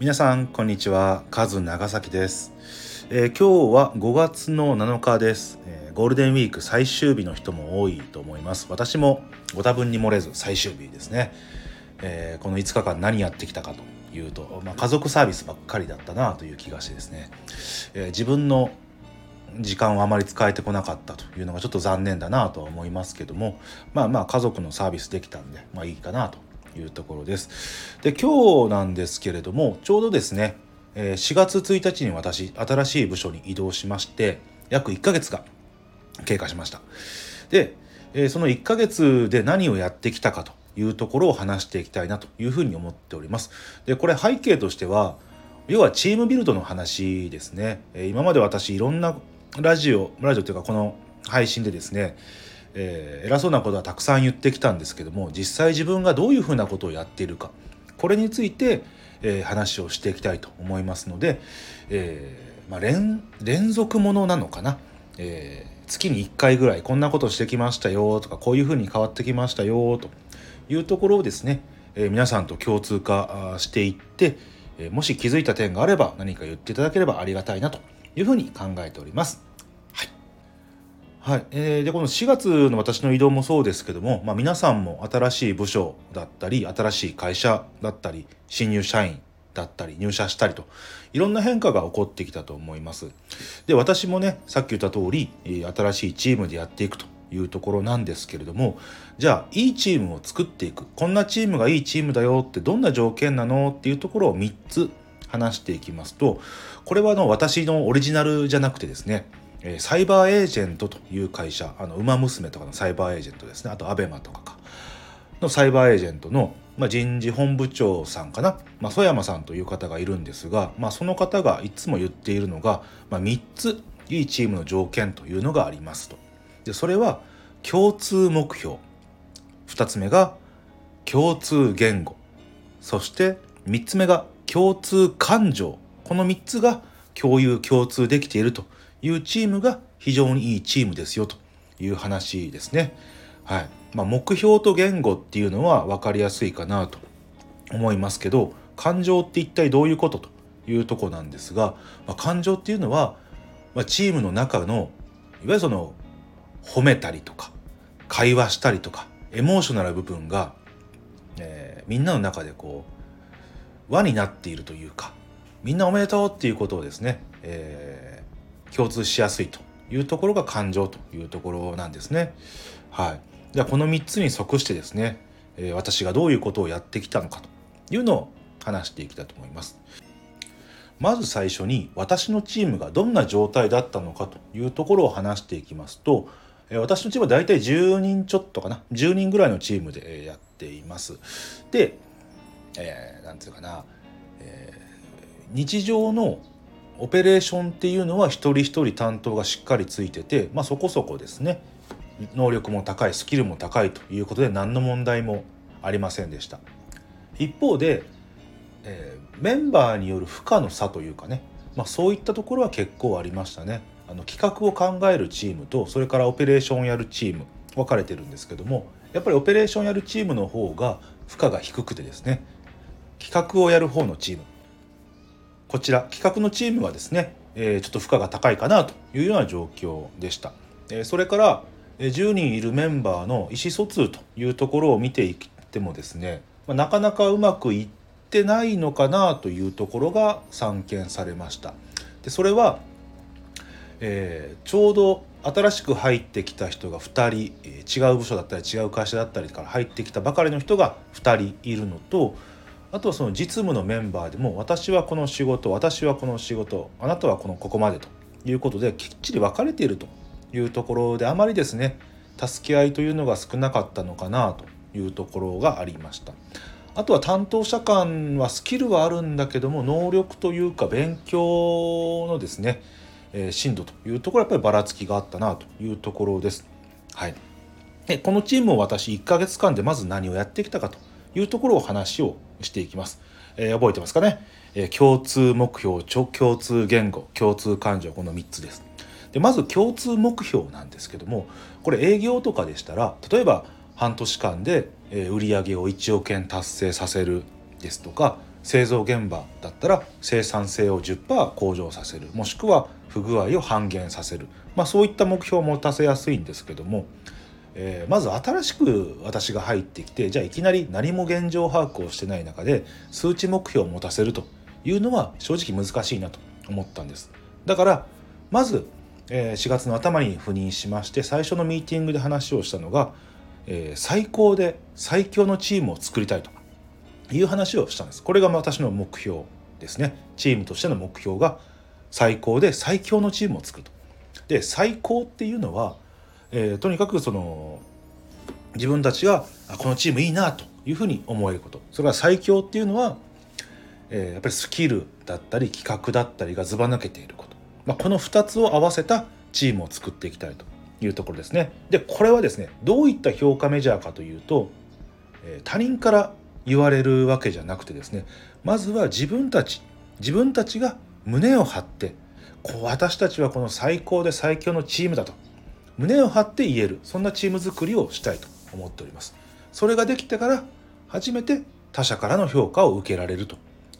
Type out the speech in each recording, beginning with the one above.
皆さんこんにちは。カズ長崎です、えー、今日は5月の7日です、えー、ゴールデンウィーク最終日の人も多いと思います。私もご多分に漏れず最終日ですね、えー、この5日間何やってきたかというと、まあ、家族サービスばっかりだったなという気がしてですね、え自分の時間をあまり使えてこなかったというのがちょっと残念だなとは思いますけどもまあまあ家族のサービスできたんでまあいいかなというところです。で今日なんですけれどもちょうどですね4月1日に私新しい部署に移動しまして約1ヶ月が経過しました。でその1ヶ月で何をやってきたかというところを話していきたいなというふうに思っております。でこれ背景としては要はチームビルドの話ですね。今まで私いろんなラジオラジオというかこの配信でですねえー、偉そうなことはたくさん言ってきたんですけども実際自分がどういうふうなことをやっているかこれについて、えー、話をしていきたいと思いますので、えーまあ連、連続ものなのかな、えー、月に1回ぐらいこんなことしてきましたよとかこういうふうに変わってきましたよというところをですね、えー、皆さんと共通化していって、えー、もし気づいた点があれば何か言っていただければありがたいなというふうに考えております。はい、えー、でこの4月の私の移動もそうですけども、まあ、皆さんも新しい部署だったり新しい会社だったり新入社員だったり入社したりといろんな変化が起こってきたと思います。で私もねさっき言った通り新しいチームでやっていくというところなんですけれどもじゃあいいチームを作っていくこんなチームがいいチームだよってどんな条件なのっていうところを3つ話していきますとこれはの私のオリジナルじゃなくてですねえサイバーエージェントという会社あの馬娘とかのサイバーエージェントですね。あとアベマとかか。のサイバーエージェントの、まあ、人事本部長さんかな、まあ、曽山さんという方がいるんですが、まあ、その方がいつも言っているのが、まあ、3ついいチームの条件というのがありますと。でそれは共通目標。2つ目が共通言語。そして3つ目が共通感情。この3つが共有共通できているというチームが非常にいいチームですよという話ですね。はいまあ、目標と言語っていうのは分かりやすいかなと思いますけど感情って一体どういうことというとこなんですが、まあ、感情っていうのは、まあ、チームの中のいわゆるその褒めたりとか会話したりとかエモーショナル部分が、えー、みんなの中でこう輪になっているというかみんなおめでとうっていうことをですね、えー共通しやすいというところが感情というところなんですね。はい、ではこの3つに即してですね、え、私がどういうことをやってきたのかというのを話していきたいと思います。まず最初に私のチームがどんな状態だったのかというところを話していきますと私のチームは大体10人ちょっとかな10人ぐらいのチームでやっています。で、えー、ていうかな、えー、日常のオペレーションっていうのは一人一人担当がしっかりついてて、まあ、そこそこですね。能力も高いスキルも高いということで何の問題もありませんでした。一方で、えー、メンバーによる負荷の差というかね、まあ、そういったところは結構ありましたね。あの企画を考えるチームとそれからオペレーションをやるチーム分かれてるんですけどもやっぱりオペレーションやるチームの方が負荷が低くてですね企画をやる方のチームこちら企画のチームはですね、え、ちょっと負荷が高いかなというような状況でした。え、それから10人いるメンバーの意思疎通というところを見ていってもですね、ま、なかなかうまくいってないのかなというところが散見されました。でそれは、えー、ちょうど新しく入ってきた人が2人違う部署だったり違う会社だったりから入ってきたばかりの人が2人いるのとあとはその実務のメンバーでも私はこの仕事私はこの仕事あなたはこのここまでということできっちり分かれているというところであまりですね助け合いというのが少なかったのかなというところがありました。あとは担当者間はスキルはあるんだけども能力というか勉強のですね、えー、深度というところはやっぱりばらつきがあったなというところです。はい、でこのチームを私1ヶ月間でまず何をやってきたかというところを話をしていきます。えー、覚えてますかね、えー、共通目標共通言語共通感情この3つです。でまず共通目標なんですけどもこれ営業とかでしたら例えば半年間で売上を1億円達成させるですとか製造現場だったら生産性を10%向上させるもしくは不具合を半減させる、まあ、そういった目標を持たせやすいんですけども、えー、まず新しく私が入ってきてじゃあいきなり何も現状把握をしてない中で数値目標を持たせるというのは正直難しいなと思ったんです。だからまず、えー、4月の頭に赴任しまして最初のミーティングで話をしたのが、えー、最高で最強のチームを作りたいという話をしたんです。これが私の目標ですね。チームとしての目標が最高で最強のチームを作ると。で最高っていうのは、えー、とにかくその自分たちがこのチームいいなというふうに思えること。それから最強っていうのは、えー、やっぱりスキルだったり企画だったりがずば抜けていること、まあ、この2つを合わせたチームを作っていきたいというところですね。でこれはですねどういった評価メジャーかというと、えー、他人から言われるわけじゃなくてですねまずは自分たち自分たちが胸を張ってこう私たちはこの最高で最強のチームだと。胸を張って言える。そんなチーム作りをしたいと思っております。それができてから初めて他者からの評価を受けられると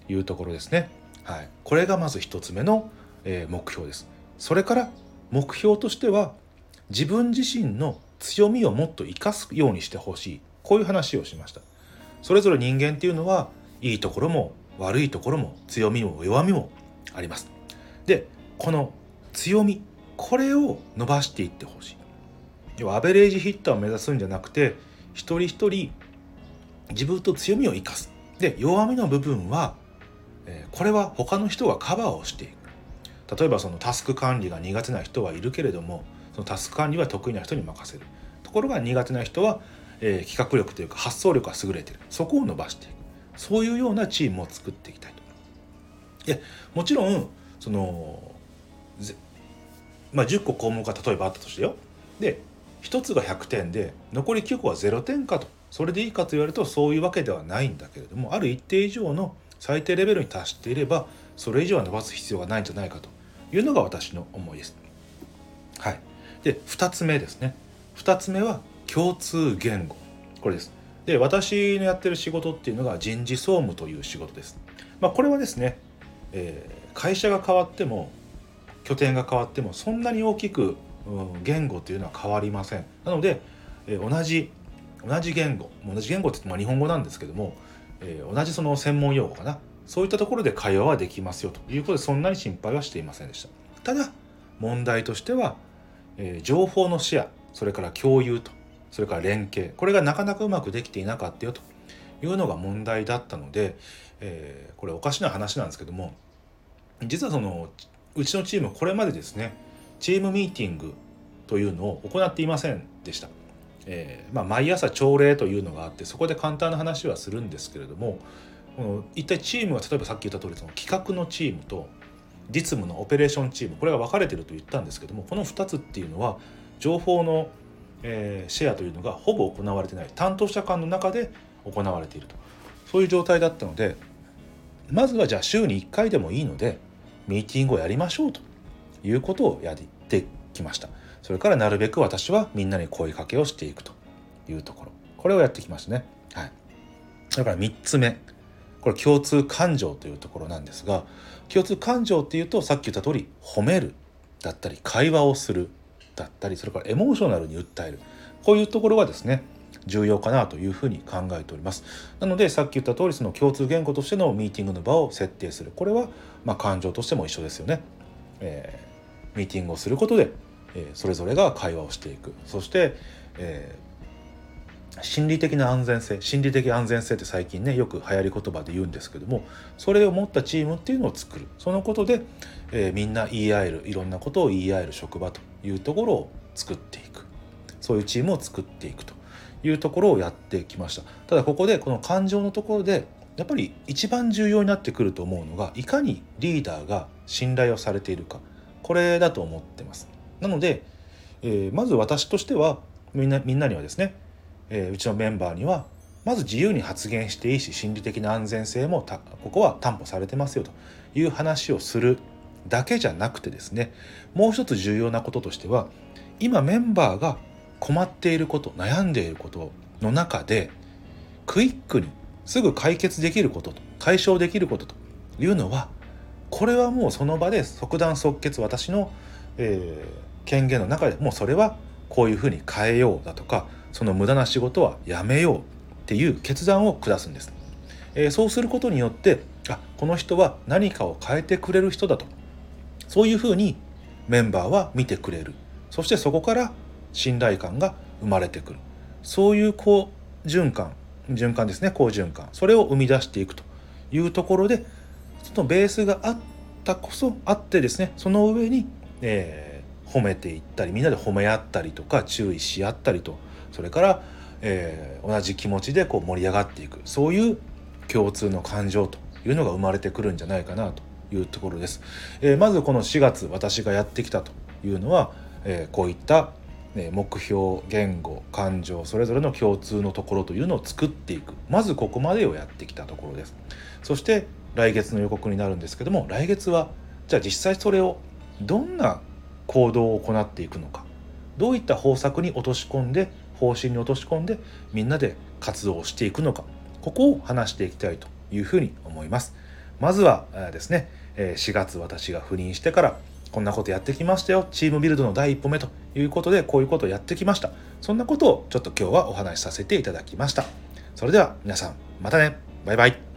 いうところですね。はい。これがまず一つ目の、目標です。それから目標としては自分自身の強みをもっと生かすようにしてほしい。こういう話をしました。それぞれ人間っていうのはいいところも悪いところも強みも弱みもあります。でこの強みこれを伸ばしていってほしい。要はアベレージヒッターを目指すんじゃなくて一人一人自分と強みを生かす。で弱みの部分は、えこれは他の人がカバーをしていく。例えばそのタスク管理が苦手な人はいるけれどもそのタスク管理は得意な人に任せる。ところが苦手な人はえー、企画力というか発想力が優れてる。そこを伸ばしていく。そういうようなチームを作っていきたいと。でもちろんそのまあ、10個項目が例えばあったとしてよ。で1つが100点で残り9個は0点かと。それでいいかと言われるとそういうわけではないんだけれどもある一定以上の最低レベルに達していればそれ以上は伸ばす必要がないんじゃないかというのが私の思いです。はい、で2つ目ですね。2つ目は共通言語。これです。で私のやってる仕事っていうのが人事総務という仕事です、まあ、これはですね、えー、会社が変わっても拠点が変わってもそんなに大きく、言語というのは変わりません。なので、えー、同じ同じ言語同じ言語ってまあ日本語なんですけども、えー、同じその専門用語かな。そういったところで会話はできますよということでそんなに心配はしていませんでした。ただ問題としては、えー、情報のシェアそれから共有とそれから連携これがなかなかうまくできていなかったよというのが問題だったので、えー、これおかしな話なんですけども実はそのうちのチームこれまでですねチームミーティングというのを行っていませんでした。えーまあ、毎朝朝礼というのがあってそこで簡単な話はするんですけれどもこの一体チームは例えばさっき言った通りその企画のチームと実務のオペレーションチームこれが分かれてると言ったんですけどもこの2つっていうのは情報のえー、シェアというのがほぼ行われてない担当者間の中で行われているとそういう状態だったのでまずはじゃあ週に1回でもいいのでミーティングをやりましょうということをやってきました。それからなるべく私はみんなに声かけをしていくというところ。これをやってきましたね。はい。だから3つ目。これ共通感情というところなんですが共通感情っていうとさっき言った通り褒めるだったり会話をするだったりそれからエモーショナルに訴える。こういうところがですね重要かなというふうに考えております。なのでさっき言った通りその共通言語としてのミーティングの場を設定する。これはまあ感情としても一緒ですよね、えー、ミーティングをすることで、えー、それぞれが会話をしていく。そして、えー、心理的な安全性心理的安全性って最近ねよく流行り言葉で言うんですけどもそれを持ったチームっていうのを作る。そのことで、えみんな言い合えるいろんなことを言い合える職場というところを作っていく。そういうチームを作っていくと。いうところをやってきました。ただここでこの感情のところでやっぱり一番重要になってくると思うのがいかにリーダーが信頼をされているか。これだと思ってます。なので、えー、まず私としてはみんなみんなにはですね、えー、うちのメンバーにはまず自由に発言していいし心理的な安全性もここは担保されてますよと。いう話をするだけじゃなくてですねもう一つ重要なこととしては今メンバーが困っていること悩んでいることの中でクイックにすぐ解決できることと解消できることというのはこれはもうその場で即断即決私の、えー、権限の中でもうそれはこういうふうに変えようだとかその無駄な仕事はやめようっていう決断を下すんです。えー、そうすることによってあこの人は何かを変えてくれる人だとそういうふうにメンバーは見てくれるそしてそこから信頼感が生まれてくる。そういう好循環循環ですね。好循環。それを生み出していくというところでそのベースがあったこそあってですねその上に、えー、褒めていったりみんなで褒め合ったりとか注意し合ったりとそれから、えー、同じ気持ちでこう盛り上がっていく。そういう共通の感情というのが生まれてくるんじゃないかなというところです。えー、まずこの4月私がやってきたというのは、えー、こういった目標言語感情それぞれの共通のところというのを作っていく。まずここまでをやってきたところです。そして来月の予告になるんですけども来月はじゃあ実際それをどんな行動を行っていくのか。どういった方策に落とし込んで方針に落とし込んでみんなで活動をしていくのか。ここを話していきたいというふうに思います。まずはですね4月私が赴任してからこんなことやってきましたよ。チームビルドの第一歩目ということでこういうことをやってきました。そんなことをちょっと今日はお話しさせていただきました。それでは皆さんまたね。バイバイ。